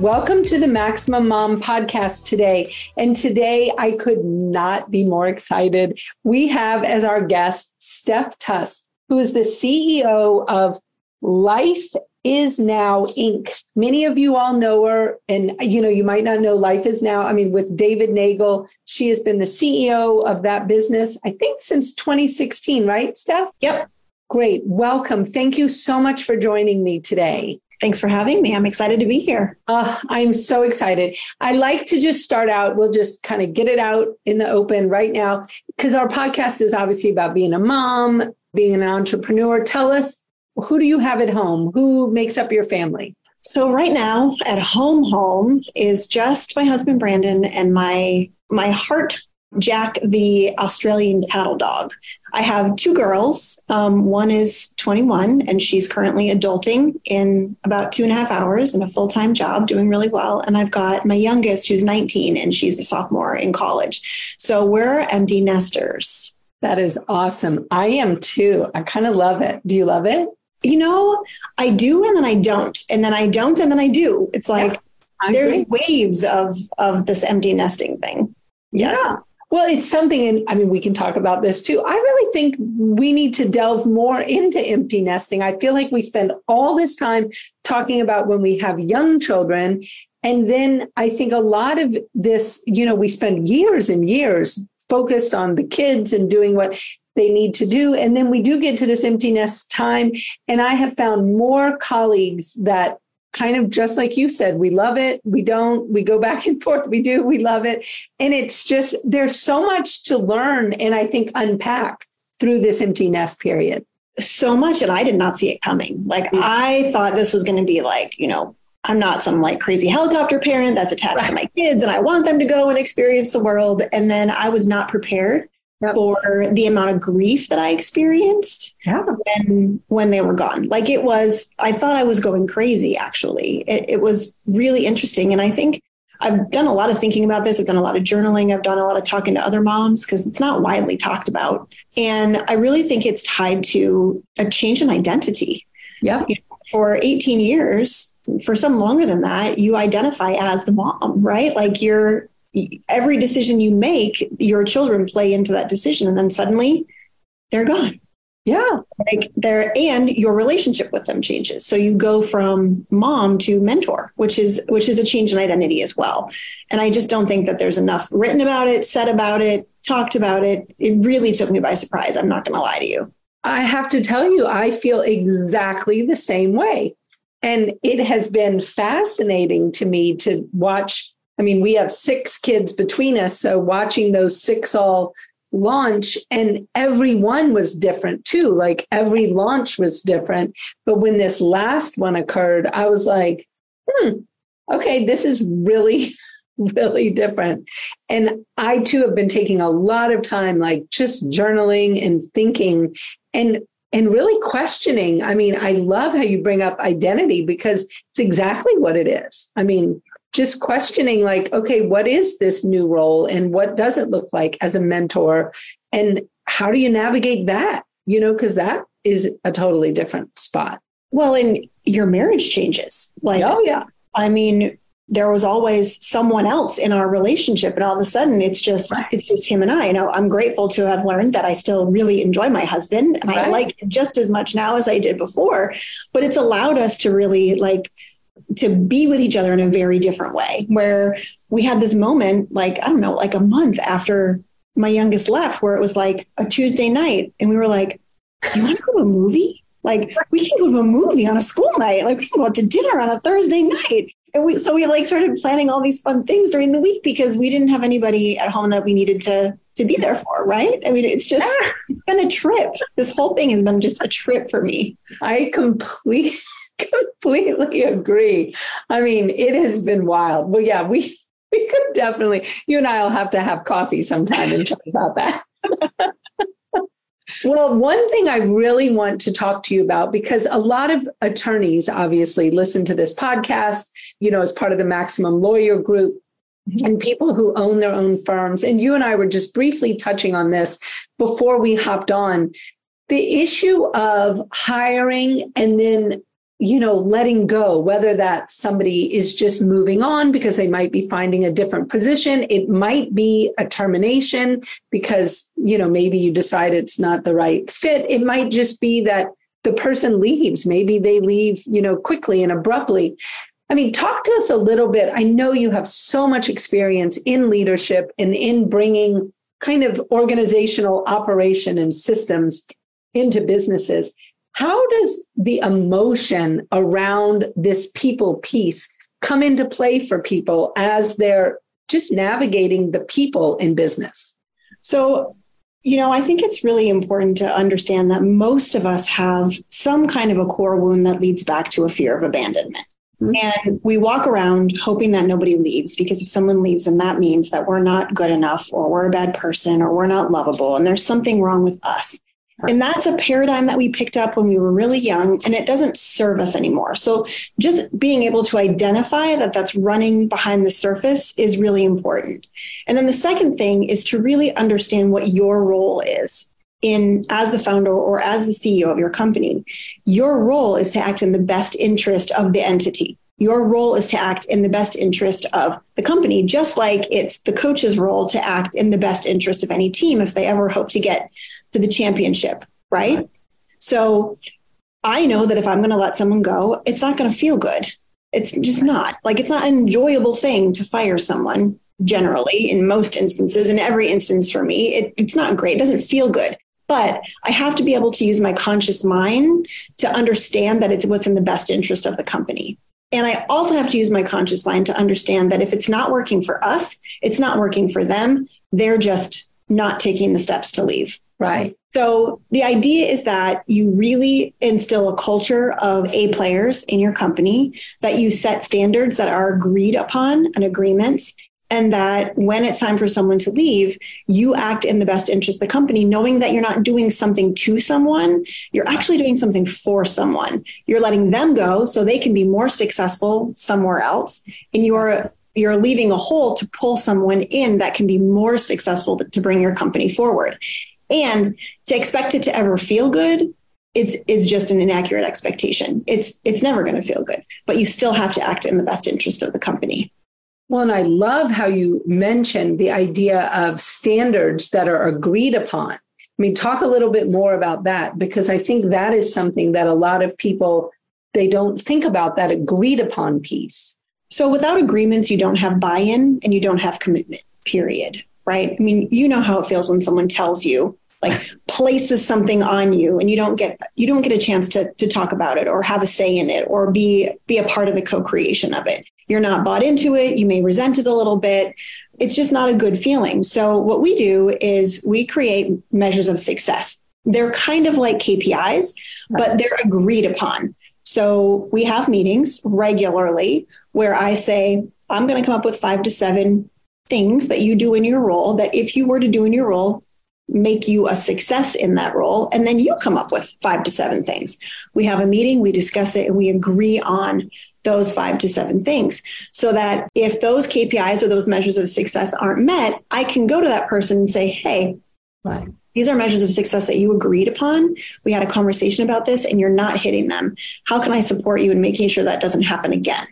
Welcome to the Maximum Mom podcast today. And today I could not be more excited. We have as our guest Steph Tuss, who is the CEO of Life is Now Inc. Many of you all know her, and you know, you might not know Life is Now. I mean, with David Neagle, she has been the CEO of that business, I think, since 2016, right, Steph? Yep. Great. Welcome. Thank you so much for joining me today. Thanks for having me. I'm excited to be here. Uh, I'm so excited. I like to just start out. We'll just kind of get it out in the open right now because our podcast is obviously about being a mom, being an entrepreneur. Tell us who do you have at home? Who makes up your family? So right now at home home is just my husband Brandon and my my heart Jack, the Australian cattle dog. I have two girls. Um, one is 21 and she's currently adulting in about two and a half hours in a full time job, doing really well. And I've got my youngest who's 19 and she's a sophomore in college. So we're empty nesters. That is awesome. I am too. I kind of love it. Do you love it? You know, I do and then I don't. And then I don't and then I do. It's like yeah, there's waves of of this empty nesting thing. Yes. Yeah. Well, it's something, and I mean, we can talk about this too. I really think we need to delve more into empty nesting. I feel like we spend all this time talking about when we have young children. And then I think a lot of this, you know, we spend years and years focused on the kids and doing what they need to do. And then we do get to this empty nest time. And I have found more colleagues that kind of just like you said, we love it, we don't, we go back and forth, we do, we love it. And it's just, there's so much to learn and I think unpack through this empty nest period. So much, and I did not see it coming. Like, mm. I thought this was going to be like, you know, I'm not some like crazy helicopter parent that's attached right. to my kids and I want them to go and experience the world. And then I was not prepared yep. for the amount of grief that I experienced yeah. when when they were gone. Like it was, I thought I was going crazy. Actually, it, it was really interesting, and I think I've done a lot of thinking about this. I've done a lot of journaling. I've done a lot of talking to other moms because it's not widely talked about, and I really think it's tied to a change in identity. Yeah. You know, for 18 years, for some longer than that, you identify as the mom, right? Like you're every decision you make, your children play into that decision. And then suddenly they're gone. Yeah. Like they're, and your relationship with them changes. So you go from mom to mentor, which is, which is a change in identity as well. And I just don't think that there's enough written about it, said about it, talked about it. It really took me by surprise. I'm not going to lie to you. I have to tell you, I feel exactly the same way. And it has been fascinating to me to watch I mean, we have six kids between us. So watching those six all launch and every one was different too. Like every launch was different. But when this last one occurred, I was like, hmm, okay, this is really, really different. And I too have been taking a lot of time, like just journaling and thinking and and really questioning. I mean, I love how you bring up identity because it's exactly what it is. I mean, just questioning like okay what is this new role and what does it look like as a mentor? And how do you navigate that? You know because that is a totally different spot. Well and your marriage changes. Like oh yeah. I mean there was always someone else in our relationship and all of a sudden it's just right. it's just him and i. You know i'm grateful to have learned that i still really enjoy my husband and right. i like him just as much now as i did before but it's allowed us to really like to be with each other in a very different way where we had this moment like i don't know like a month after my youngest left where it was like a tuesday night and we were like you want to go to a movie? Like we can go to a movie on a school night. Like we can go out to dinner on a thursday night. And we so we like started planning all these fun things during the week because we didn't have anybody at home that we needed to to be there for right? I mean it's just ah. it's been a trip. This whole thing has been just a trip for me. I completely completely agree. I mean, it has been wild. Well, yeah, we we could definitely, you and I will have to have coffee sometime and talk about that. well, one thing I really want to talk to you about, because a lot of attorneys obviously listen to this podcast, you know, as part of the Maximum Lawyer Group and people who own their own firms. And you and I were just briefly touching on this before we hopped on. The issue of hiring and then you know, letting go, whether that somebody is just moving on because they might be finding a different position. It might be a termination because, you know, maybe you decide it's not the right fit. It might just be that the person leaves. Maybe they leave, you know, quickly and abruptly. I mean, talk to us a little bit. I know you have so much experience in leadership and in bringing kind of organizational operation and systems into businesses. How does the emotion around this people piece come into play for people as they're just navigating the people in business? So, you know, I think it's really important to understand that most of us have some kind of a core wound that leads back to a fear of abandonment. Mm-hmm. And we walk around hoping that nobody leaves because if someone leaves, then that means that we're not good enough or we're a bad person or we're not lovable and there's something wrong with us. And that's a paradigm that we picked up when we were really young and it doesn't serve us anymore. So just being able to identify that that's running behind the surface is really important. And then the second thing is to really understand what your role is in as the founder or as the CEO of your company. Your role is to act in the best interest of the entity. Your role is to act in the best interest of the company, just like it's the coach's role to act in the best interest of any team if they ever hope to get to the championship, right? So I know that if I'm going to let someone go, it's not going to feel good. It's just not like it's not an enjoyable thing to fire someone generally in most instances. In every instance for me, it, it's not great. It doesn't feel good. But I have to be able to use my conscious mind to understand that it's what's in the best interest of the company. And I also have to use my conscious mind to understand that if it's not working for us, it's not working for them. They're just not taking the steps to leave. Right. So the idea is that you really instill a culture of A players in your company, that you set standards that are agreed upon and agreements. And that when it's time for someone to leave, you act in the best interest of the company, knowing that you're not doing something to someone, you're actually doing something for someone. You're letting them go so they can be more successful somewhere else. And you're you're leaving a hole to pull someone in that can be more successful to bring your company forward. And to expect it to ever feel good it's just an inaccurate expectation. It's it's never going to feel good, but you still have to act in the best interest of the company. Well, and I love how you mentioned the idea of standards that are agreed upon. I mean, talk a little bit more about that because I think that is something that a lot of people they don't think about that agreed upon piece. So without agreements, you don't have buy-in and you don't have commitment. Period right? I mean, you know how it feels when someone tells you like places something on you and you don't get you don't get a chance to to talk about it or have a say in it or be be a part of the co-creation of it. You're not bought into it, you may resent it a little bit. It's just not a good feeling. So what we do is we create measures of success. They're kind of like KPIs, but they're agreed upon. So we have meetings regularly where I say, I'm going to come up with five to seven things that you do in your role that if you were to do in your role make you a success in that role and then you come up with five to seven things we have a meeting we discuss it and we agree on those five to seven things so that if those kpis or those measures of success aren't met i can go to that person and say hey right. These are measures of success that you agreed upon we had a conversation about this and you're not hitting them how can i support you in making sure that doesn't happen again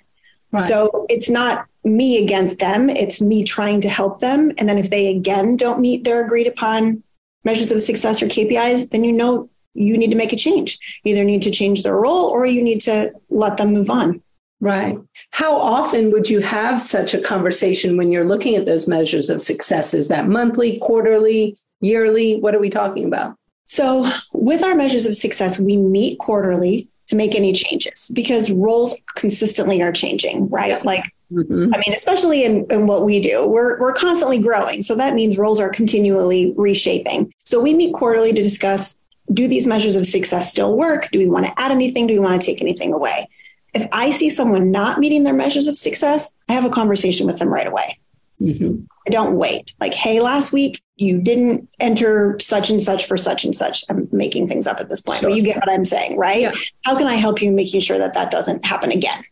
Right. So it's not me against them, it's me trying to help them. And then if they again don't meet their agreed upon measures of success or KPIs, then you know you need to make a change. You either need to change their role or you need to let them move on. Right. How often would you have such a conversation when you're looking at those measures of success? Is that monthly, quarterly, yearly? What are we talking about? So, with our measures of success, we meet quarterly to make any changes because roles consistently are changing, right? Like, mm-hmm. I mean, especially in, in what we do, we're, we're constantly growing. So that means roles are continually reshaping. So we meet quarterly to discuss do these measures of success still work? Do we want to add anything? Do we want to take anything away? If I see someone not meeting their measures of success, I have a conversation with them right away. Mm-hmm. I don't wait. Like, hey, last week you didn't enter such and such for such and such. I'm making things up at this point, sure. but you get what I'm saying, right? Yeah. How can I help you making sure that that doesn't happen again?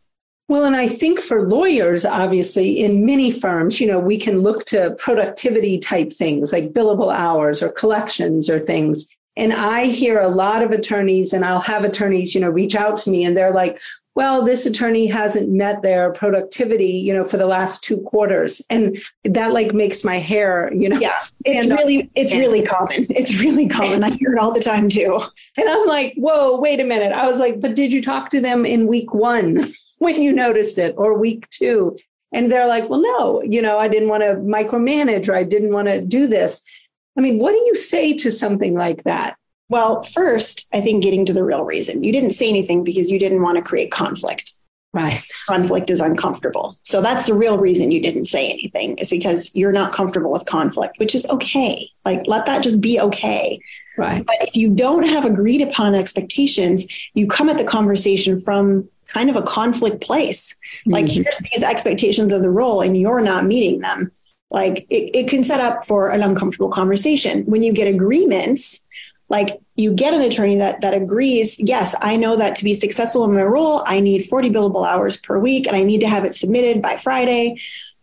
Well, and I think for lawyers, obviously, in many firms, you know, we can look to productivity type things like billable hours or collections or things. And I hear a lot of attorneys, and I'll have attorneys, you know, reach out to me and they're like, well, this attorney hasn't met their productivity, you know, for the last two quarters. And that like makes my hair, you know. Yeah. It's really, it's really common. It's really common. I hear it all the time too. And I'm like, whoa, wait a minute. I was like, but did you talk to them in week one when you noticed it or week two? And they're like, well, no, you know, I didn't want to micromanage or I didn't want to do this. I mean, what do you say to something like that? Well, first, I think getting to the real reason. You didn't say anything because you didn't want to create conflict. Right. Conflict is uncomfortable. So that's the real reason you didn't say anything is because you're not comfortable with conflict, which is okay. Like let that just be okay. Right. But if you don't have agreed upon expectations, you come at the conversation from kind of a conflict place. Like mm-hmm. here's these expectations of the role and you're not meeting them like it, it can set up for an uncomfortable conversation when you get agreements like you get an attorney that that agrees yes i know that to be successful in my role i need 40 billable hours per week and i need to have it submitted by friday.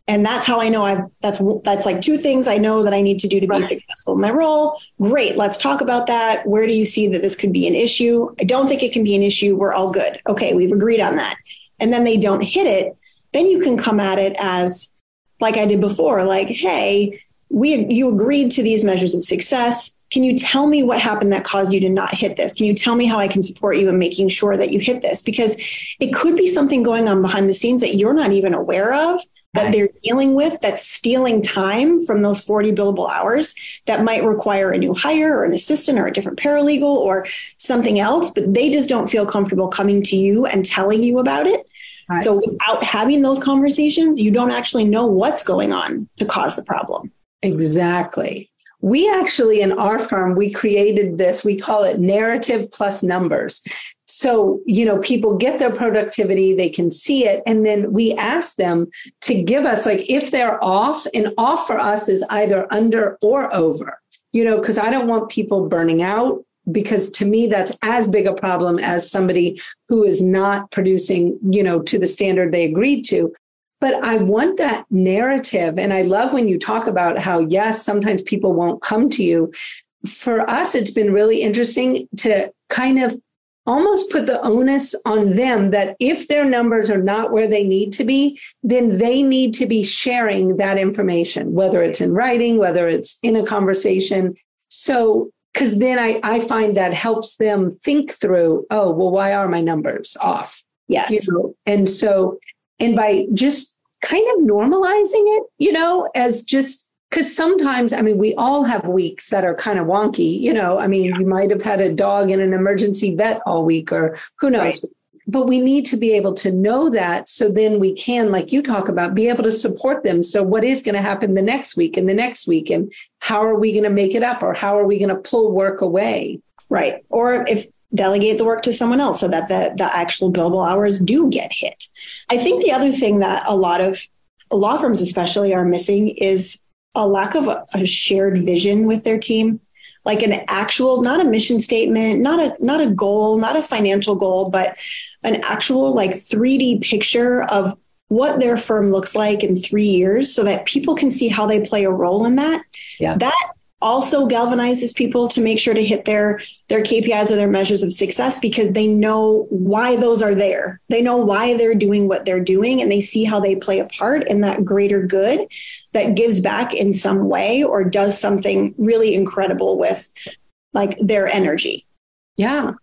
And that's how i know i've that's that's like two things i know that i need to do to be right. successful in my role. Great let's talk about that. Where do you see that this could be an issue? I don't think it can be an issue. We're all good. Okay we've agreed on that. And then they don't hit it then you can come at it as like I did before, like, hey, we you agreed to these measures of success. Can you tell me what happened that caused you to not hit this? Can you tell me how I can support you in making sure that you hit this? Because it could be something going on behind the scenes that you're not even aware of that they're dealing with that's stealing time from those 40 billable hours that might require a new hire or an assistant or a different paralegal or something else, but they just don't feel comfortable coming to you and telling you about it. Right. So without having those conversations, you don't actually know what's going on to cause the problem. Exactly. We actually, in our firm, we created this, we call it narrative plus numbers. So, you know, people get their productivity, they can see it. And then we ask them to give us, like, if they're off, and off for us is either under or over, you know, because I don't want people burning out because to me that's as big a problem as somebody who is not producing you know to the standard they agreed to but i want that narrative and i love when you talk about how yes sometimes people won't come to you for us it's been really interesting to kind of almost put the onus on them that if their numbers are not where they need to be, then they need to be sharing that information, whether it's in writing, whether it's in a conversation. So because then I, I find that helps them think through, oh, well, why are my numbers off? Yes. You know? And so, and by just kind of normalizing it, you know, as just because sometimes, I mean, we all have weeks that are kind of wonky, you know. I mean, you might have had a dog in an emergency vet all week, or who knows. Right but we need to be able to know that so then we can like you talk about be able to support them so what is going to happen the next week and the next week and how are we going to make it up or how are we going to pull work away right or if delegate the work to someone else so that the, the actual billable hours do get hit. I think the other thing that a lot of law firms especially are missing is a lack of a, a shared vision with their team. Like an actual not a mission statement not a not a goal not a financial goal but an actual like 3d picture of what their firm looks like in three years so that people can see how they play a role in that. Yeah. that also galvanizes people to make sure to hit their their KPIs or their measures of success because they know why those are there. They know why they're doing what they're doing and they see how they play a part in that greater good that gives back in some way or does something really incredible with like their energy. Yeah.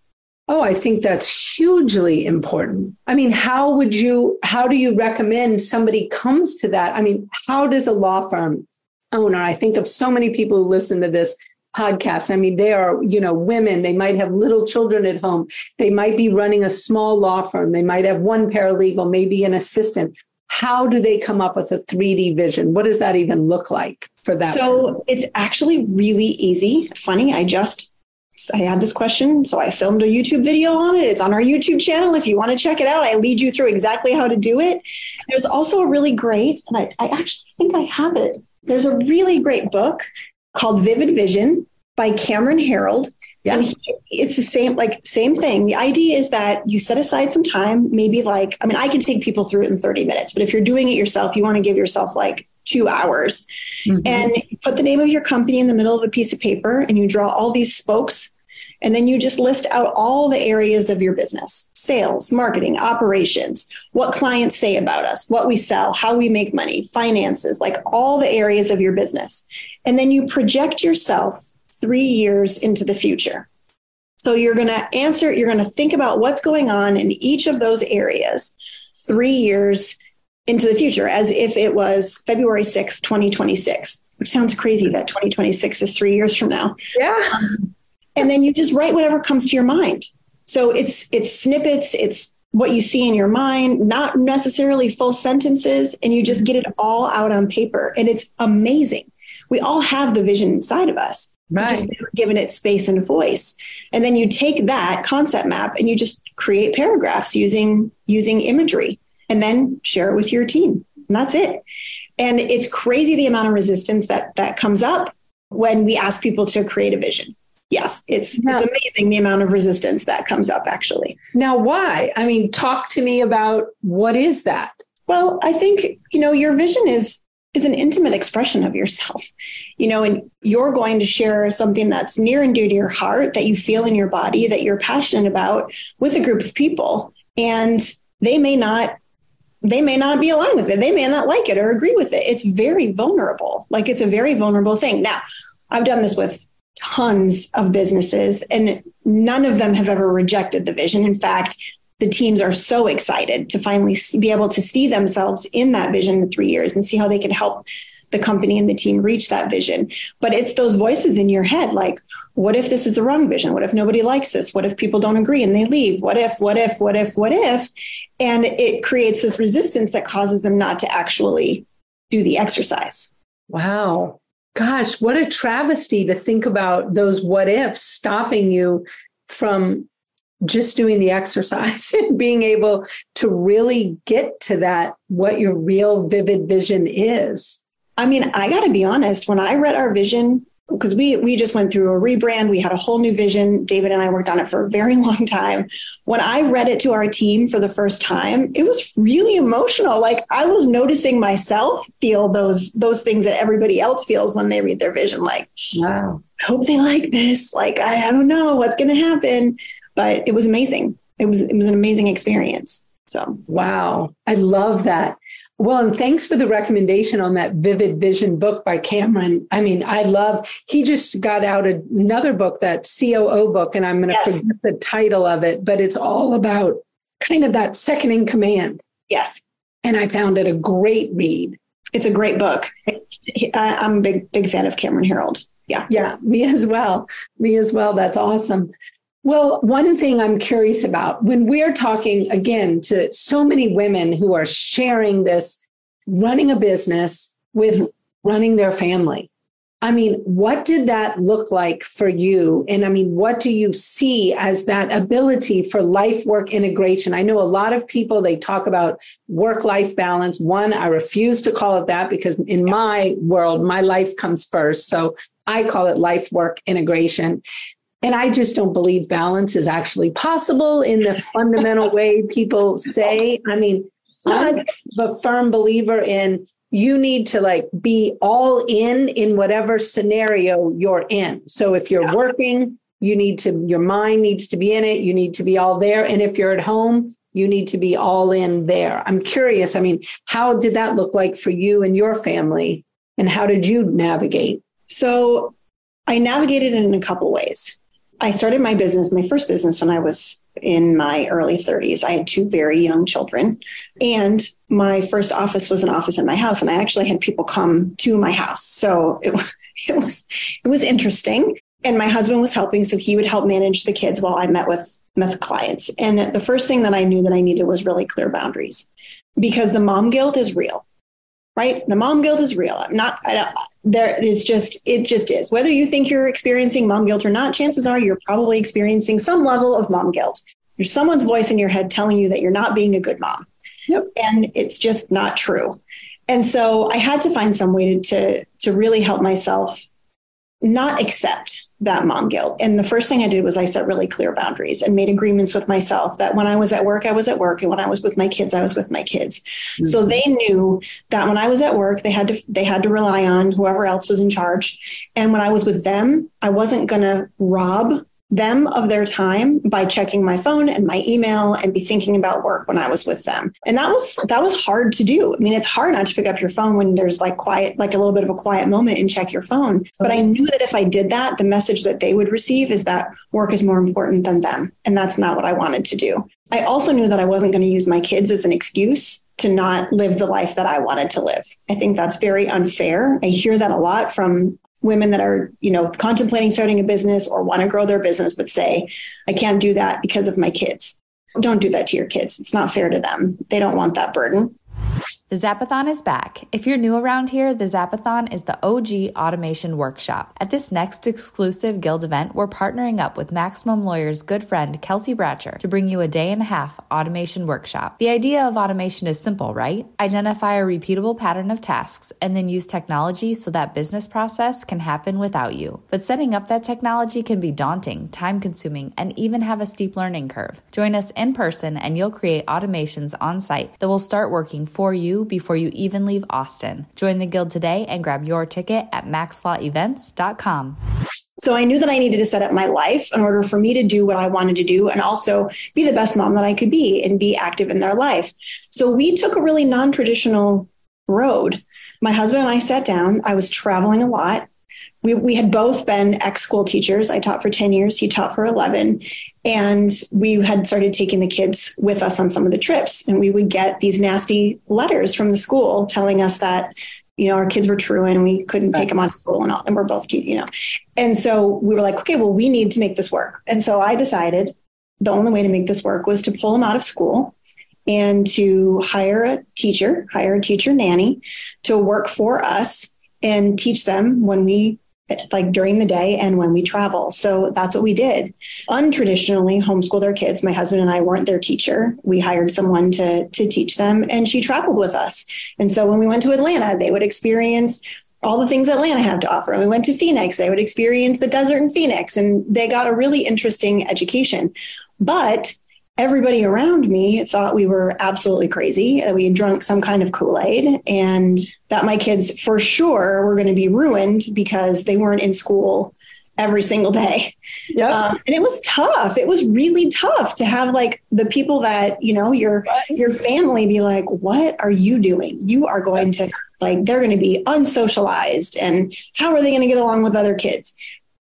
Oh, I think that's hugely important. I mean, how would you, how do you recommend somebody comes to that? I mean, how does a law firm owner. I think of so many people who listen to this podcast. I mean, they are, you know, women. They might have little children at home. They might be running a small law firm. They might have one paralegal, maybe an assistant. How do they come up with a 3D vision? What does that even look like for that? So it's actually really easy. Funny, I just I had this question, so I filmed a YouTube video on it. It's on our YouTube channel. If you want to check it out, I lead you through exactly how to do it. There's also a really great, and I, I actually think I have it. There's a really great book called Vivid Vision by Cameron Herold. Yeah. And he, it's the same, like same thing. The idea is that you set aside some time, maybe like, I mean, I can take people through it in 30 minutes, but if you're doing it yourself, you want to give yourself like two hours mm-hmm. and put the name of your company in the middle of a piece of paper and you draw all these spokes and then you just list out all the areas of your business sales, marketing, operations, what clients say about us, what we sell, how we make money, finances, like all the areas of your business. And then you project yourself three years into the future. So you're going to answer, you're going to think about what's going on in each of those areas three years into the future as if it was February 6, 2026, which sounds crazy that 2026 is three years from now. Yeah. Um, and then you just write whatever comes to your mind. So it's it's snippets, it's what you see in your mind, not necessarily full sentences, and you just get it all out on paper. And it's amazing. We all have the vision inside of us. Right. Just given it space and voice. And then you take that concept map and you just create paragraphs using using imagery and then share it with your team. And that's it. And it's crazy the amount of resistance that that comes up when we ask people to create a vision. Yes, it's it's amazing the amount of resistance that comes up actually. Now why? I mean, talk to me about what is that? Well, I think, you know, your vision is is an intimate expression of yourself. You know, and you're going to share something that's near and dear to your heart that you feel in your body that you're passionate about with a group of people and they may not they may not be aligned with it. They may not like it or agree with it. It's very vulnerable. Like it's a very vulnerable thing. Now, I've done this with tons of businesses and none of them have ever rejected the vision. In fact, the teams are so excited to finally be able to see themselves in that vision in three years and see how they can help the company and the team reach that vision. But it's those voices in your head like, what if this is the wrong vision? What if nobody likes this? What if people don't agree and they leave? What if, what if, what if, what if? And it creates this resistance that causes them not to actually do the exercise. Wow. Gosh, what a travesty to think about those what ifs stopping you from just doing the exercise and being able to really get to that, what your real vivid vision is. I mean, I got to be honest, when I read our vision, because we we just went through a rebrand, we had a whole new vision. David and I worked on it for a very long time. When I read it to our team for the first time, it was really emotional. Like I was noticing myself feel those those things that everybody else feels when they read their vision. Like, wow, I hope they like this. Like I, I don't know what's going to happen but it was amazing. It was it was an amazing experience. So wow, I love that. Well, and thanks for the recommendation on that Vivid Vision book by Cameron. I mean, I love, he just got out another book, that COO book, and I'm going to yes. forget the title of it, but it's all about kind of that second in command. Yes. And I found it a great read. It's a great book. I'm a big, big fan of Cameron Herold. Yeah. Yeah. Me as well. Me as well. That's awesome. Well, one thing I'm curious about when we're talking again to so many women who are sharing this, running a business with running their family. I mean, what did that look like for you? And I mean, what do you see as that ability for life work integration? I know a lot of people, they talk about work life balance. One, I refuse to call it that because in my world, my life comes first. So I call it life work integration. And I just don't believe balance is actually possible in the fundamental way people say. I mean, I'm a firm believer in you need to like be all in in whatever scenario you're in. So if you're yeah. working, you need to, your mind needs to be in it. You need to be all there. And if you're at home, you need to be all in there. I'm curious. I mean, how did that look like for you and your family? And how did you navigate? So I navigated it in a couple ways. I started my business, my first business, when I was in my early 30s. I had two very young children, and my first office was an office in my house, and I actually had people come to my house. So it, it was it was interesting. And my husband was helping, so he would help manage the kids while I met with with clients. And the first thing that I knew that I needed was really clear boundaries, because the mom guilt is real. Right? The mom guilt is real. I'm not, I don't, there is just, it just is. Whether you think you're experiencing mom guilt or not, chances are you're probably experiencing some level of mom guilt. There's someone's voice in your head telling you that you're not being a good mom. Yep. And it's just not true. And so I had to find some way to, to, to really help myself not accept that mom guilt. And the first thing I did was I set really clear boundaries and made agreements with myself that when I was at work, I was at work. And when I was with my kids, I was with my kids. Mm-hmm. So they knew that when I was at work, they had to, they had to rely on whoever else was in charge. And when I was with them, I wasn't going to rob them of their time by checking my phone and my email and be thinking about work when I was with them. And that was that was hard to do. I mean, it's hard not to pick up your phone when there's like quiet like a little bit of a quiet moment and check your phone. But I knew that if I did that, the message that they would receive is that work is more important than them, and that's not what I wanted to do. I also knew that I wasn't going to use my kids as an excuse to not live the life that I wanted to live. I think that's very unfair. I hear that a lot from women that are, you know, contemplating starting a business or want to grow their business, but say, I can't do that because of my kids. Don't do that to your kids. It's not fair to them. They don't want that burden. The Zapathon is back. If you're new around here, the Zapathon is the OG automation workshop. At this next exclusive Guild event, we're partnering up with Maximum Lawyer's good friend Kelsey Bratcher to bring you a day and a half automation workshop. The idea of automation is simple, right? Identify a repeatable pattern of tasks and then use technology so that business process can happen without you. But setting up that technology can be daunting, time consuming, and even have a steep learning curve. Join us in person and you'll create automations on site that will start working for you before you even leave Austin. Join the Guild today and grab your ticket at maxlawevents.com. So I knew that I needed to set up my life in order for me to do what I wanted to do and also be the best mom that I could be and be active in their life. So we took a really non traditional road. My husband and I sat down. I was traveling a lot we, we had both been ex school teachers. I taught for 10 years, he taught for 11. And we had started taking the kids with us on some of the trips. And we would get these nasty letters from the school telling us that, you know, our kids were true and we couldn't take them on school and all. And we're both, you know. And so we were like, okay, well, we need to make this work. And so I decided the only way to make this work was to pull them out of school and to hire a teacher, hire a teacher nanny to work for us and teach them when we like during the day and when we travel. So that's what we did. Untraditionally homeschool their kids. My husband and I weren't their teacher. We hired someone to to teach them and she traveled with us. And so when we went to Atlanta, they would experience all the things Atlanta had to offer. And we went to Phoenix, they would experience the desert in Phoenix and they got a really interesting education. But everybody around me thought we were absolutely crazy, that we had drunk some kind of Kool Aid, and that my kids for sure were going to be ruined because they weren't in school every single day. Yeah. Um, and it was tough. It was really tough to have like the people that, you know, your your family be like, "What are you doing? You are going to like they're going to be unsocialized and how are they going to get along with other kids?"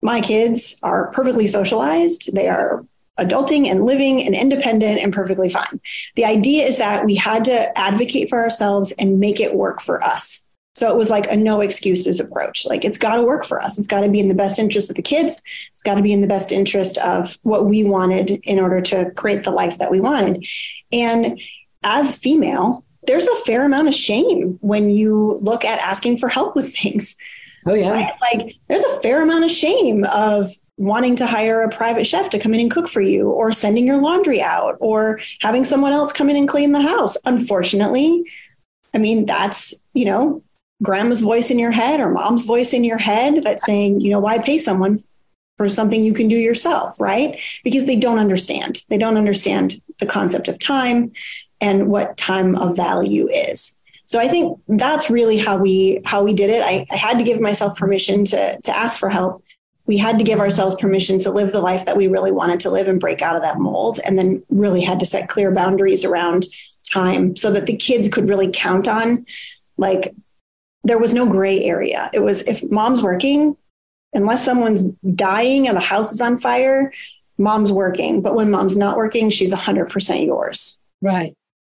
My kids are perfectly socialized. They are adulting and living and independent and perfectly fine. The idea is that we had to advocate for ourselves and make it work for us. So it was like a no excuses approach. Like it's got to work for us. It's got to be in the best interest of the kids. It's got to be in the best interest of what we wanted in order to create the life that we wanted. And as female, there's a fair amount of shame when you look at asking for help with things. Oh yeah. Right? Like there's a fair amount of shame of wanting to hire a private chef to come in and cook for you or sending your laundry out or having someone else come in and clean the house. Unfortunately, I mean, that's, you know, grandma's voice in your head or mom's voice in your head that's saying, you know, why pay someone for something you can do yourself, right? Because they don't understand. They don't understand the concept of time and what time of value is. So I think that's really how we how we did it. I, I had to give myself permission to to ask for help we had to give ourselves permission to live the life that we really wanted to live and break out of that mold and then really had to set clear boundaries around time so that the kids could really count on like there was no gray area. It was if mom's working unless someone's dying and the house is on fire mom's working. But when mom's not working she's 100% yours. Right.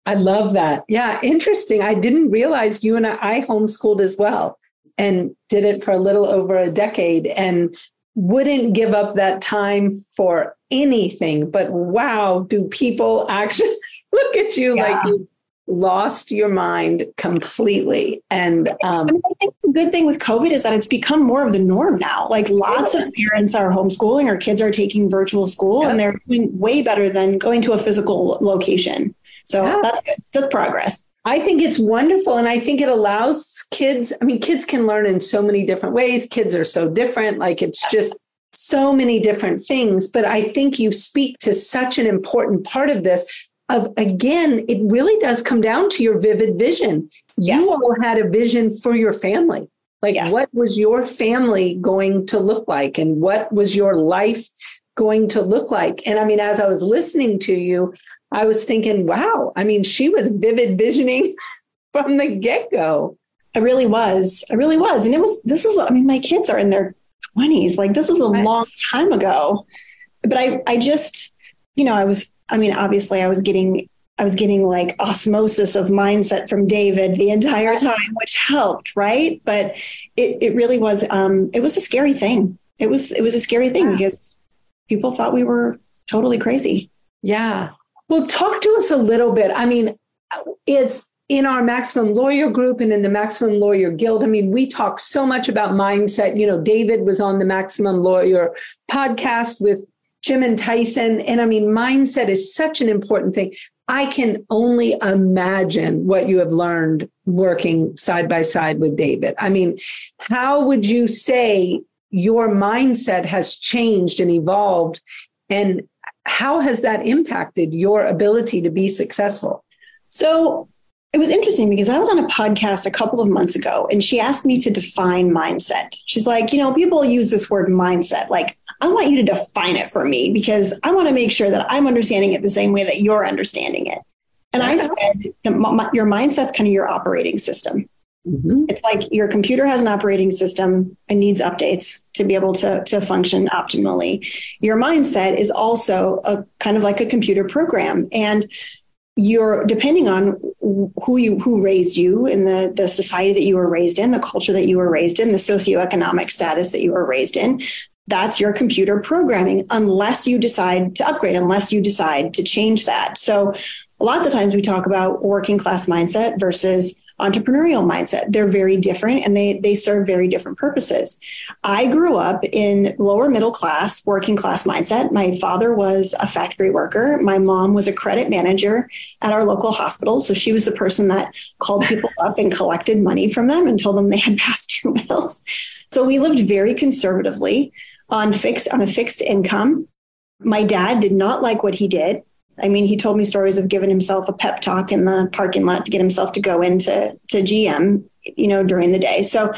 I love that. Yeah interesting. I didn't realize you and i, homeschooled as well and did it for a little over a decade. And wouldn't give up that time for anything. But wow, do people actually look at you yeah. like you lost your mind completely. And um, I, mean, I, think the good thing with COVID is that it's become more of the norm now. Like lots of parents are homeschooling or kids are taking virtual school yeah. and they're doing way better than going to a physical location. So yeah. that's good. That's progress. I think it's wonderful. And I think it allows kids, I mean, kids can learn in so many different ways. Kids are so different. Like it's just so many different things. But I think you speak to such an important part of this of again, it really does come down to your vivid vision. Yes. You all had a vision for your family. Like yes. what was your family going to look like and what was your life going to look like? And I mean, as I was listening to you, I was thinking, wow, I mean, she was vivid visioning from the get go. I really was. I really was. And it was, this was, I mean, my kids are in their 20s. Like this was a right. long time ago. But I, I just, you know, I was, I mean, obviously I was getting, I was getting like osmosis of mindset from David the entire time, which helped, right? But it, it really was, um, it was a scary thing. It was, it was a scary thing yeah. because people thought we were totally crazy. Yeah. Well, talk to us a little bit. I mean, it's in our Maximum Lawyer group and in the Maximum Lawyer Guild. I mean, we talk so much about mindset. You know, David was on the Maximum Lawyer podcast with Jim and Tyson. And I mean, mindset is such an important thing. I can only imagine what you have learned working side by side with David. I mean, how would you say your mindset has changed and evolved? And how has that impacted your ability to be successful? So it was interesting because I was on a podcast a couple of months ago and she asked me to define mindset. She's like, you know, people use this word mindset. Like, I want you to define it for me because I want to make sure that I'm understanding it the same way that you're understanding it. And I uh-huh. said, your mindset's kind of your operating system. Mm-hmm. It's like your computer has an operating system and needs updates to be able to, to function optimally. Your mindset is also a kind of like a computer program. And you're depending on who you who raised you in the the society that you were raised in, the culture that you were raised in, the socioeconomic status that you were raised in. That's your computer programming, unless you decide to upgrade, unless you decide to change that. So, lots of times we talk about working class mindset versus entrepreneurial mindset. They're very different and they, they serve very different purposes. I grew up in lower middle class, working class mindset. My father was a factory worker. My mom was a credit manager at our local hospital. So she was the person that called people up and collected money from them and told them they had past due bills. So we lived very conservatively on fixed on a fixed income. My dad did not like what he did. I mean, he told me stories of giving himself a pep talk in the parking lot to get himself to go into to GM, you know, during the day. So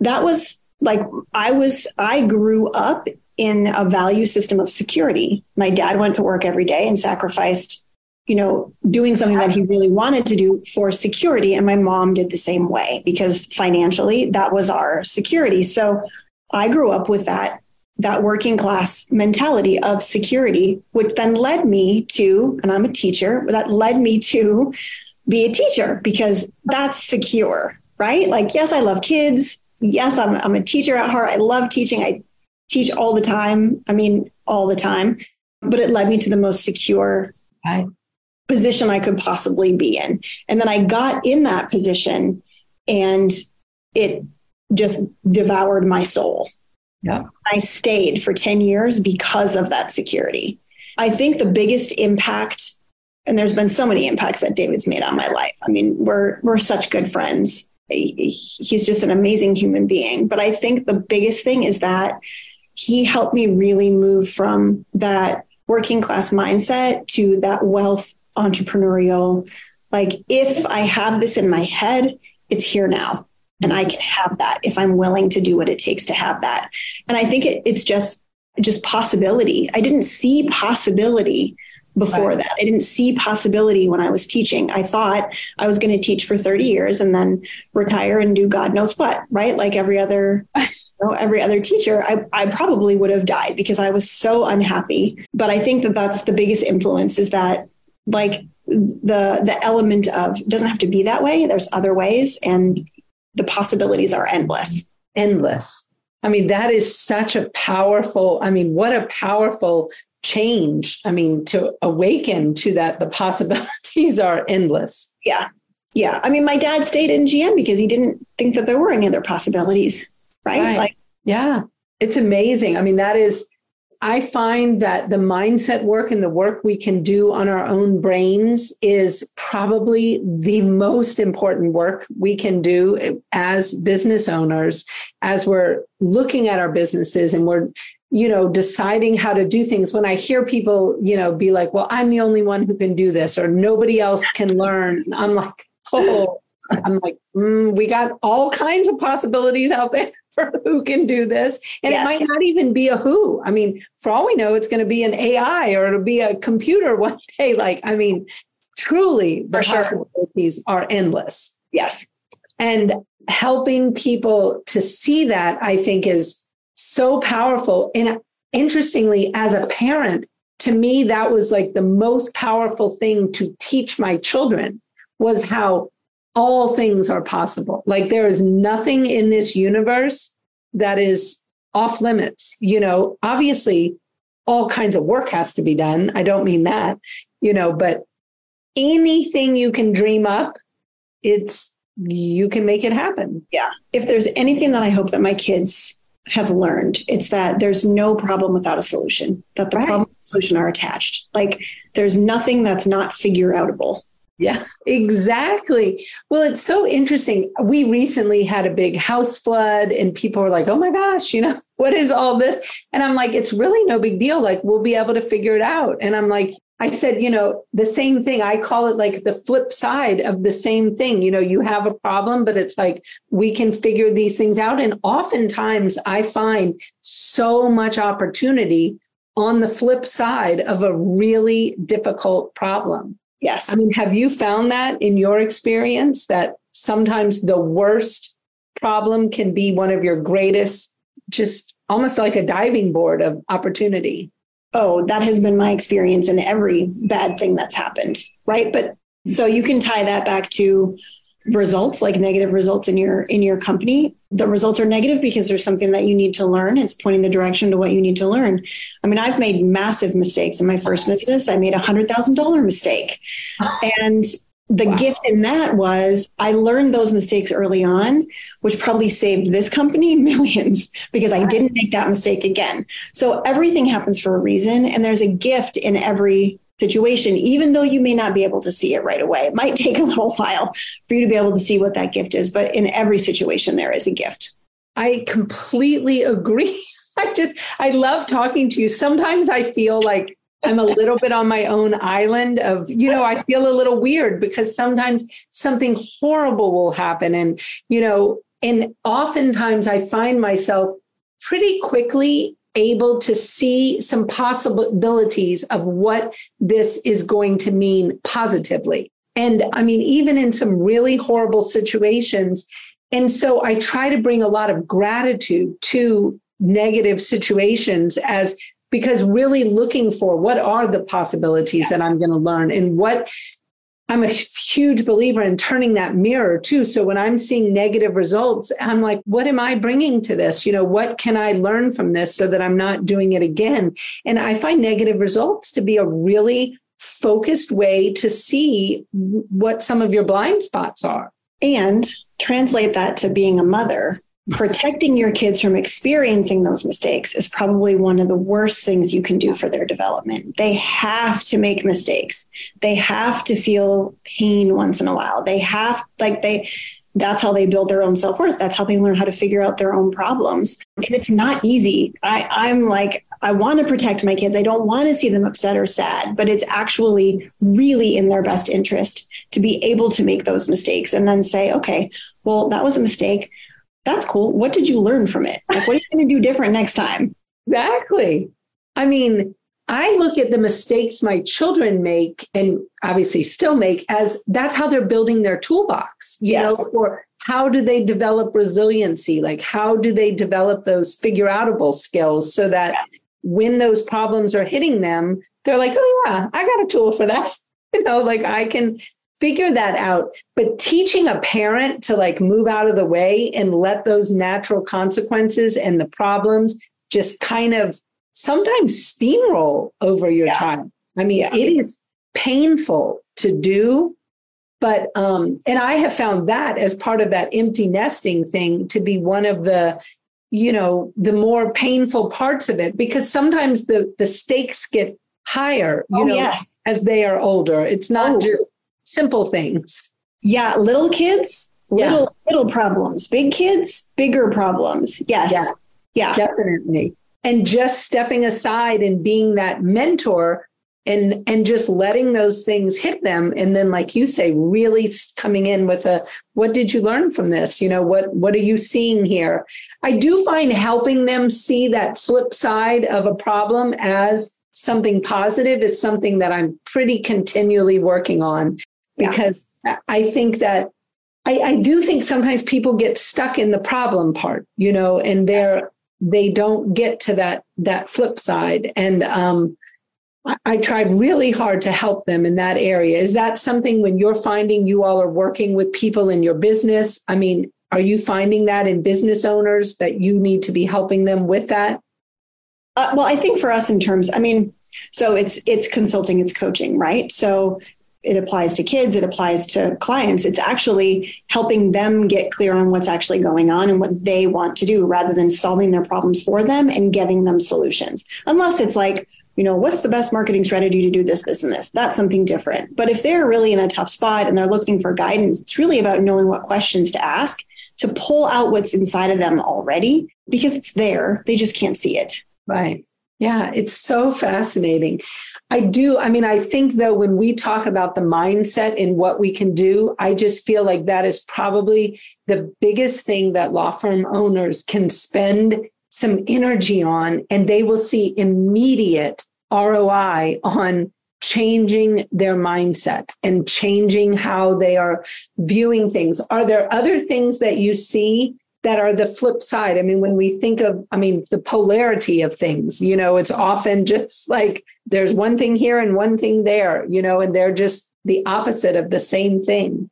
that was like I was I grew up in a value system of security. My dad went to work every day and sacrificed, you know, doing something that he really wanted to do for security and my mom did the same way because financially that was our security. So I grew up with that that working class mentality of security, which then led me to, and I'm a teacher, that led me to be a teacher because that's secure, right? Like, yes, I love kids. Yes, I'm, I'm a teacher at heart. I love teaching. I teach all the time. I mean, all the time. But it led me to the most secure right. position I could possibly be in. And then I got in that position and it just devoured my soul yeah. I stayed for 10 years because of that security. I think the biggest impact, and there's been so many impacts that David's made on my life. I mean, we're we're such good friends. He's just an amazing human being. But I think the biggest thing is that he helped me really move from that working class mindset to that wealth entrepreneurial. Like, if I have this in my head, it's here now and I can have that if I'm willing to do what it takes to have that. And I think it, it's just just possibility. I didn't see possibility before right. that. I didn't see possibility when I was teaching. I thought I was going to teach for 30 years and then retire and do God knows what, right? Like every other you know, every other teacher, I, I probably would have died because I was so unhappy. But I think that that's the biggest influence is that like the the element of doesn't have to be that way. There's other ways and the possibilities are endless. Endless. I mean, that is such a powerful, I mean, what a powerful change. I mean, to awaken to that the possibilities are endless. Yeah. Yeah. I mean, my dad stayed in GM because he didn't think that there were any other possibilities. Right. right. Like, yeah. It's amazing. I mean, that is, I find that the mindset work and the work we can do on our own brains is probably the most important work we can do as business owners as we're looking at our businesses and we're you know, deciding how to do things. When I hear people, you know, be like, well, I'm the only one who can do this or nobody else can learn. I'm like, oh, I'm like, mm, we got all kinds of possibilities out there for who can do this. And yes. it might not even be a who. I mean, for all we know, it's going to be an AI or it'll be a computer one day. Like, I mean, truly the sure. possibilities are endless. Yes. And helping people to see that, I think is so powerful. And interestingly, as a parent, to me, that was like the most powerful thing to teach my children was how all things are possible. Like there is nothing in this universe that is off limits. You know, obviously all kinds of work has to be done. I don't mean that, you know, but anything you can dream up, it's, you can make it happen. Yeah. If there's anything that I hope that my kids have learned it's that there's no problem without a solution that the right. problem and solution are attached like there's nothing that's not figure outable yeah exactly well it's so interesting we recently had a big house flood and people were like oh my gosh you know what is all this and i'm like it's really no big deal like we'll be able to figure it out and i'm like I said, you know, the same thing. I call it like the flip side of the same thing. You know, you have a problem, but it's like we can figure these things out. And oftentimes I find so much opportunity on the flip side of a really difficult problem. Yes. I mean, have you found that in your experience that sometimes the worst problem can be one of your greatest, just almost like a diving board of opportunity? oh, that has been my experience in every bad thing that's happened. Right. But so you can tie that back to results like negative results in your in your company. The results are negative because there's something that you need to learn. It's pointing the direction to what you need to learn. I mean i've made massive mistakes in my first business. I made a hundred thousand dollar mistake. And the wow. gift in that was I learned those mistakes early on, which probably saved this company millions because I didn't make that mistake again. So everything happens for a reason, and there's a gift in every situation, even though you may not be able to see it right away. It might take a little while for you to be able to see what that gift is, but in every situation, there is a gift. I completely agree. I just, I love talking to you. Sometimes I feel like I'm a little bit on my own island of, you know, I feel a little weird because sometimes something horrible will happen. And, you know, and oftentimes I find myself pretty quickly able to see some possibilities of what this is going to mean positively. And I mean, even in some really horrible situations. And so I try to bring a lot of gratitude to negative situations as because really looking for what are the possibilities that I'm going to learn and what I'm a huge believer in turning that mirror too. So when I'm seeing negative results, I'm like, what am I bringing to this? You know, what can I learn from this so that I'm not doing it again? And I find negative results to be a really focused way to see what some of your blind spots are. And translate that to being a mother protecting your kids from experiencing those mistakes is probably one of the worst things you can do for their development. They have to make mistakes. They have to feel pain once in a while. They have, like, they, that's how they build their own self worth. That's how they learn how to figure out their own problems. And it's not easy. I, I'm like, I want to protect my kids. I don't want to see them upset or sad, but it's actually really in their best interest to be able to make those mistakes and then say, okay, well, that was a mistake that's cool. What did you learn from it? Like, what are you going to do different next time? Exactly. I mean, I look at the mistakes my children make and obviously still make as that's how they're building their toolbox, you yes. know, or how do they develop resiliency? Like, how do they develop those figure outable skills so that yeah. when those problems are hitting them, they're like, oh, yeah, I got a tool for that. You know, like I can figure that out. But teaching a parent to like move out of the way and let those natural consequences and the problems just kind of sometimes steamroll over your yeah. child. I mean, yeah. it is painful to do, but um, and I have found that as part of that empty nesting thing to be one of the you know the more painful parts of it because sometimes the the stakes get higher you oh, know yes. as they are older it's not oh. just simple things. Yeah little kids little yeah. little problems. Big kids bigger problems. Yes. Yeah. yeah. Definitely. And just stepping aside and being that mentor and and just letting those things hit them. And then like you say really coming in with a what did you learn from this? You know what what are you seeing here? I do find helping them see that flip side of a problem as something positive is something that i'm pretty continually working on because yeah. i think that I, I, do think sometimes people get stuck in the problem part you know and they're yes. they don't get to that that flip side and um I tried really hard to help them in that area. Is that something when you're finding you all are working with people in your business? I mean, are you finding that in business owners that you need to be helping them with that? Uh, well, I think for us in terms, I mean, so it's it's consulting, it's coaching, right? So it applies to kids, it applies to clients. It's actually helping them get clear on what's actually going on and what they want to do rather than solving their problems for them and getting them solutions. Unless it's like, you know, what's the best marketing strategy to do this, this, and this? That's something different. But if they're really in a tough spot and they're looking for guidance, it's really about knowing what questions to ask to pull out what's inside of them already because it's there. They just can't see it. Right. Yeah, it's so fascinating. I do. I mean, I think though, when we talk about the mindset and what we can do, I just feel like that is probably the biggest thing that law firm owners can spend some energy on, and they will see immediate ROI on changing their mindset and changing how they are viewing things. Are there other things that you see that are the flip side? I mean, when we think of, I mean, the polarity of things, you know, it's often just like there's one thing here and one thing there, you know, and they're just the opposite of the same thing.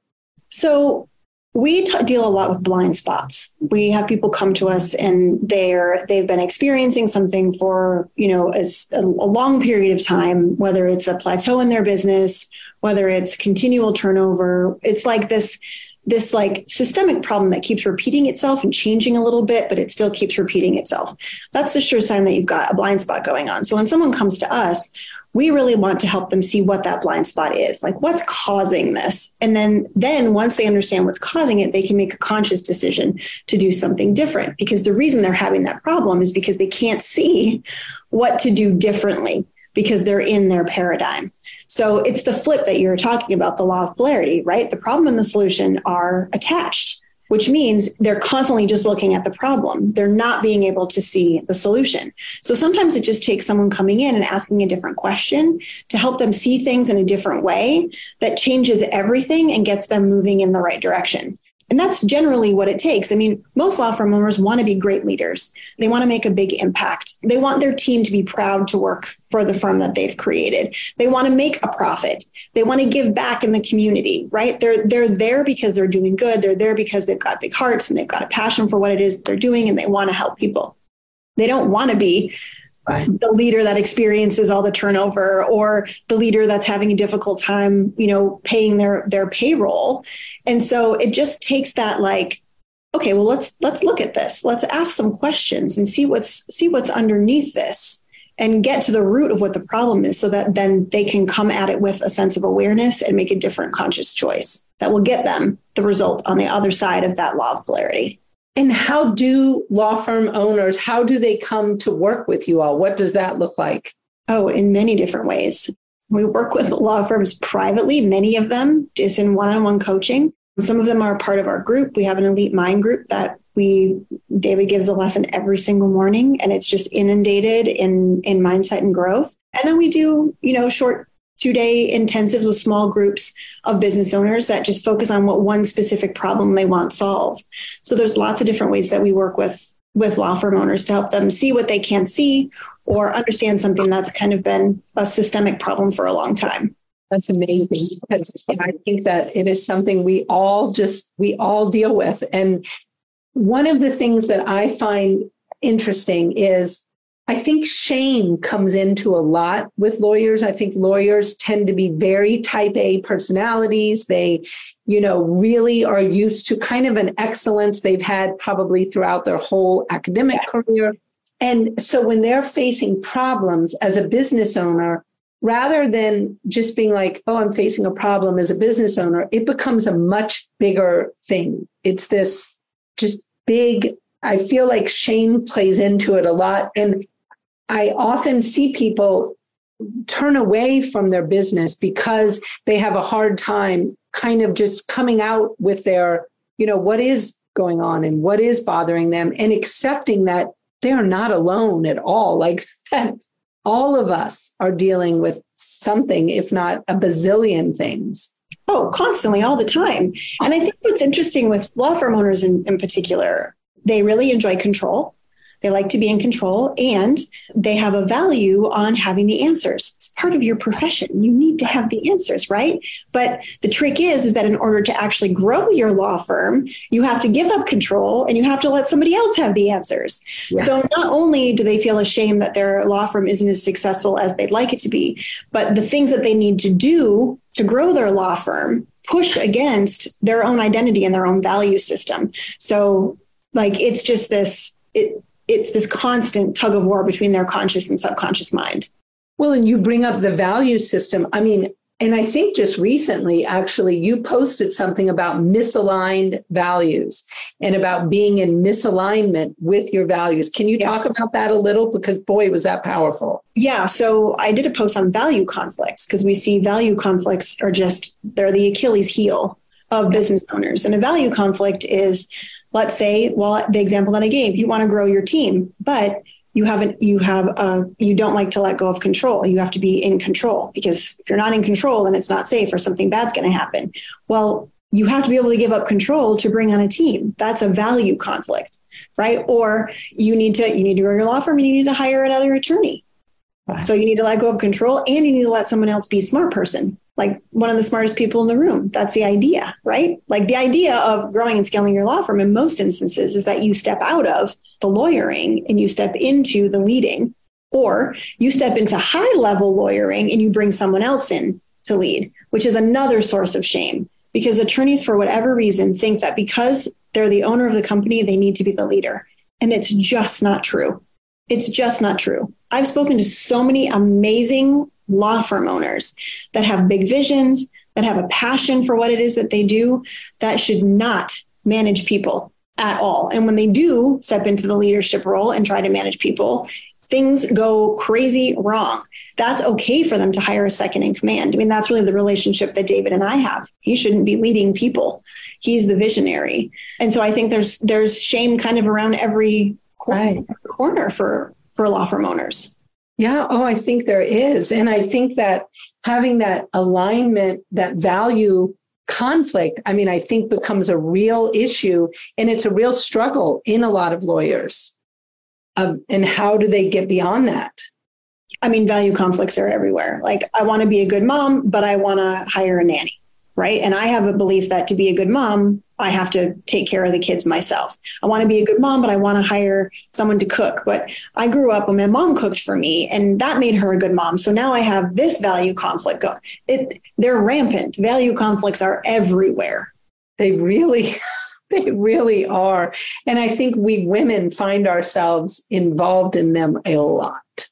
So we t- deal a lot with blind spots. We have people come to us and they're they've been experiencing something for you know a, a long period of time, whether it's a plateau in their business, whether it's continual turnover. It's like this this like systemic problem that keeps repeating itself and changing a little bit, but it still keeps repeating itself. That's the sure sign that you've got a blind spot going on. So when someone comes to us, we really want to help them see what that blind spot is like what's causing this and then then once they understand what's causing it they can make a conscious decision to do something different because the reason they're having that problem is because they can't see what to do differently because they're in their paradigm so it's the flip that you're talking about the law of polarity right the problem and the solution are attached which means they're constantly just looking at the problem. They're not being able to see the solution. So sometimes it just takes someone coming in and asking a different question to help them see things in a different way that changes everything and gets them moving in the right direction. And that's generally what it takes. I mean, most law firm owners want to be great leaders. They want to make a big impact. They want their team to be proud to work for the firm that they've created. They want to make a profit. They want to give back in the community, right? They're they're there because they're doing good. They're there because they've got big hearts and they've got a passion for what it is they're doing and they want to help people. They don't want to be Right. the leader that experiences all the turnover or the leader that's having a difficult time you know paying their their payroll. And so it just takes that like okay well let's let's look at this. Let's ask some questions and see what's see what's underneath this and get to the root of what the problem is so that then they can come at it with a sense of awareness and make a different conscious choice that will get them the result on the other side of that law of polarity and how do law firm owners, how do they come to work with you all? What does that look like? Oh, in many different ways. We work with law firms privately, many of them is in one on one coaching. Some of them are part of our group. We have an elite mind group that we David gives a lesson every single morning and it's just inundated in in mindset and growth. And then we do, you know, short two day intensives with small groups of business owners that just focus on what one specific problem they want solved. So there's lots of different ways that we work with with law firm owners to help them see what they can't see or understand something that's kind of been a systemic problem for a long time. That's amazing because I think that it is something we all just we all deal with and one of the things that I find interesting is I think shame comes into a lot with lawyers. I think lawyers tend to be very type A personalities. They, you know, really are used to kind of an excellence they've had probably throughout their whole academic career. And so when they're facing problems as a business owner, rather than just being like, oh, I'm facing a problem as a business owner, it becomes a much bigger thing. It's this just big, I feel like shame plays into it a lot. And I often see people turn away from their business because they have a hard time kind of just coming out with their, you know, what is going on and what is bothering them and accepting that they're not alone at all. Like that all of us are dealing with something, if not a bazillion things. Oh, constantly, all the time. And I think what's interesting with law firm owners in, in particular, they really enjoy control. They like to be in control and they have a value on having the answers. It's part of your profession. You need to have the answers, right? But the trick is, is that in order to actually grow your law firm, you have to give up control and you have to let somebody else have the answers. Yeah. So not only do they feel ashamed that their law firm isn't as successful as they'd like it to be, but the things that they need to do to grow their law firm push against their own identity and their own value system. So like it's just this it it's this constant tug of war between their conscious and subconscious mind. Well, and you bring up the value system. I mean, and I think just recently, actually, you posted something about misaligned values and about being in misalignment with your values. Can you yes. talk about that a little? Because boy, was that powerful. Yeah. So I did a post on value conflicts because we see value conflicts are just, they're the Achilles heel of business owners. And a value conflict is let's say, well, the example that I gave, you want to grow your team, but you haven't, you have, a, you don't like to let go of control. You have to be in control because if you're not in control, then it's not safe or something bad's going to happen. Well, you have to be able to give up control to bring on a team. That's a value conflict, right? Or you need to, you need to grow your law firm and you need to hire another attorney. Right. So you need to let go of control and you need to let someone else be a smart person like one of the smartest people in the room. That's the idea, right? Like the idea of growing and scaling your law firm in most instances is that you step out of the lawyering and you step into the leading, or you step into high level lawyering and you bring someone else in to lead, which is another source of shame because attorneys, for whatever reason, think that because they're the owner of the company, they need to be the leader. And it's just not true. It's just not true. I've spoken to so many amazing law firm owners that have big visions, that have a passion for what it is that they do, that should not manage people at all. And when they do step into the leadership role and try to manage people, things go crazy wrong. That's okay for them to hire a second in command. I mean, that's really the relationship that David and I have. He shouldn't be leading people. He's the visionary. And so I think there's there's shame kind of around every right. corner for for law firm owners. Yeah. Oh, I think there is. And I think that having that alignment, that value conflict, I mean, I think becomes a real issue and it's a real struggle in a lot of lawyers. Um, and how do they get beyond that? I mean, value conflicts are everywhere. Like, I want to be a good mom, but I want to hire a nanny right? And I have a belief that to be a good mom, I have to take care of the kids myself. I want to be a good mom, but I want to hire someone to cook. But I grew up when my mom cooked for me, and that made her a good mom. So now I have this value conflict going. It, they're rampant. Value conflicts are everywhere. They really, they really are. And I think we women find ourselves involved in them a lot.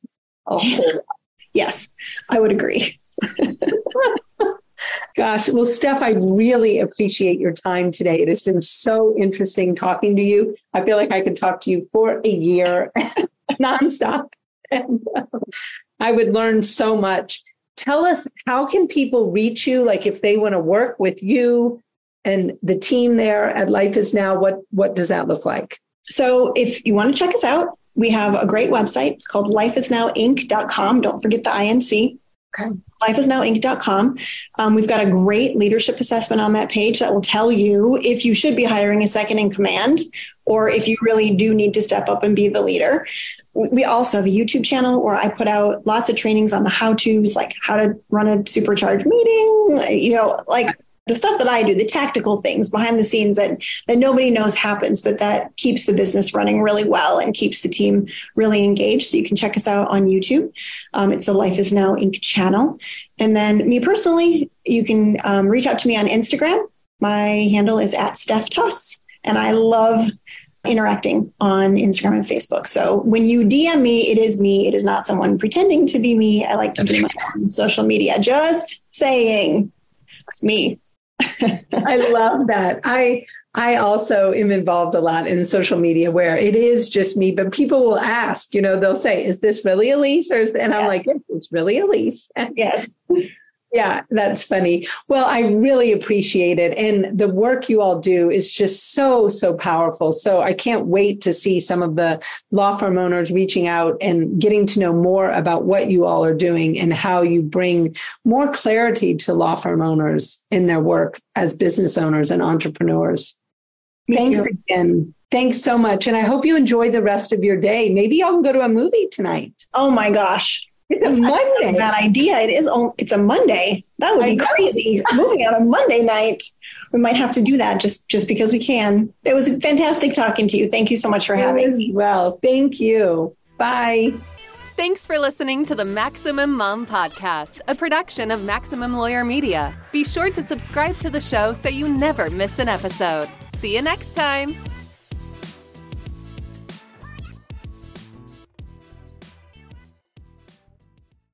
A whole lot. Yes, I would agree. Gosh, well, Steph, I really appreciate your time today. It has been so interesting talking to you. I feel like I could talk to you for a year nonstop. I would learn so much. Tell us, how can people reach you? Like if they want to work with you and the team there at Life is Now, what, what does that look like? So if you want to check us out, we have a great website. It's called lifeisnowinc.com. Don't forget the INC. Okay. Lifeisnowinc.com. Um, we've got a great leadership assessment on that page that will tell you if you should be hiring a second in command or if you really do need to step up and be the leader. We also have a YouTube channel where I put out lots of trainings on the how to's, like how to run a supercharged meeting, you know, like the stuff that I do, the tactical things behind the scenes that that nobody knows happens, but that keeps the business running really well and keeps the team really engaged. So you can check us out on YouTube. Um, it's the Life Is Now Inc. channel. And then me personally, you can um, reach out to me on Instagram. My handle is at Steph Toss, and I love interacting on Instagram and Facebook. So when you DM me, it is me. It is not someone pretending to be me. I like to do my own social media. Just saying, it's me. I love that. I I also am involved a lot in social media where it is just me, but people will ask, you know, they'll say, is this really Elise? Or is, and I'm like, it's really Elise. Yes. Yeah, that's funny. Well, I really appreciate it. And the work you all do is just so, so powerful. So I can't wait to see some of the law firm owners reaching out and getting to know more about what you all are doing and how you bring more clarity to law firm owners in their work as business owners and entrepreneurs. Me Thanks too. again. Thanks so much. And I hope you enjoy the rest of your day. Maybe y'all can go to a movie tonight. Oh my gosh. It's a Monday. Bad idea. It is. It's a Monday. That would be crazy. Moving on a Monday night. We might have to do that just just because we can. It was fantastic talking to you. Thank you so much for having me. Well, thank you. Bye. Thanks for listening to the Maximum Mom Podcast, a production of Maximum Lawyer Media. Be sure to subscribe to the show so you never miss an episode. See you next time.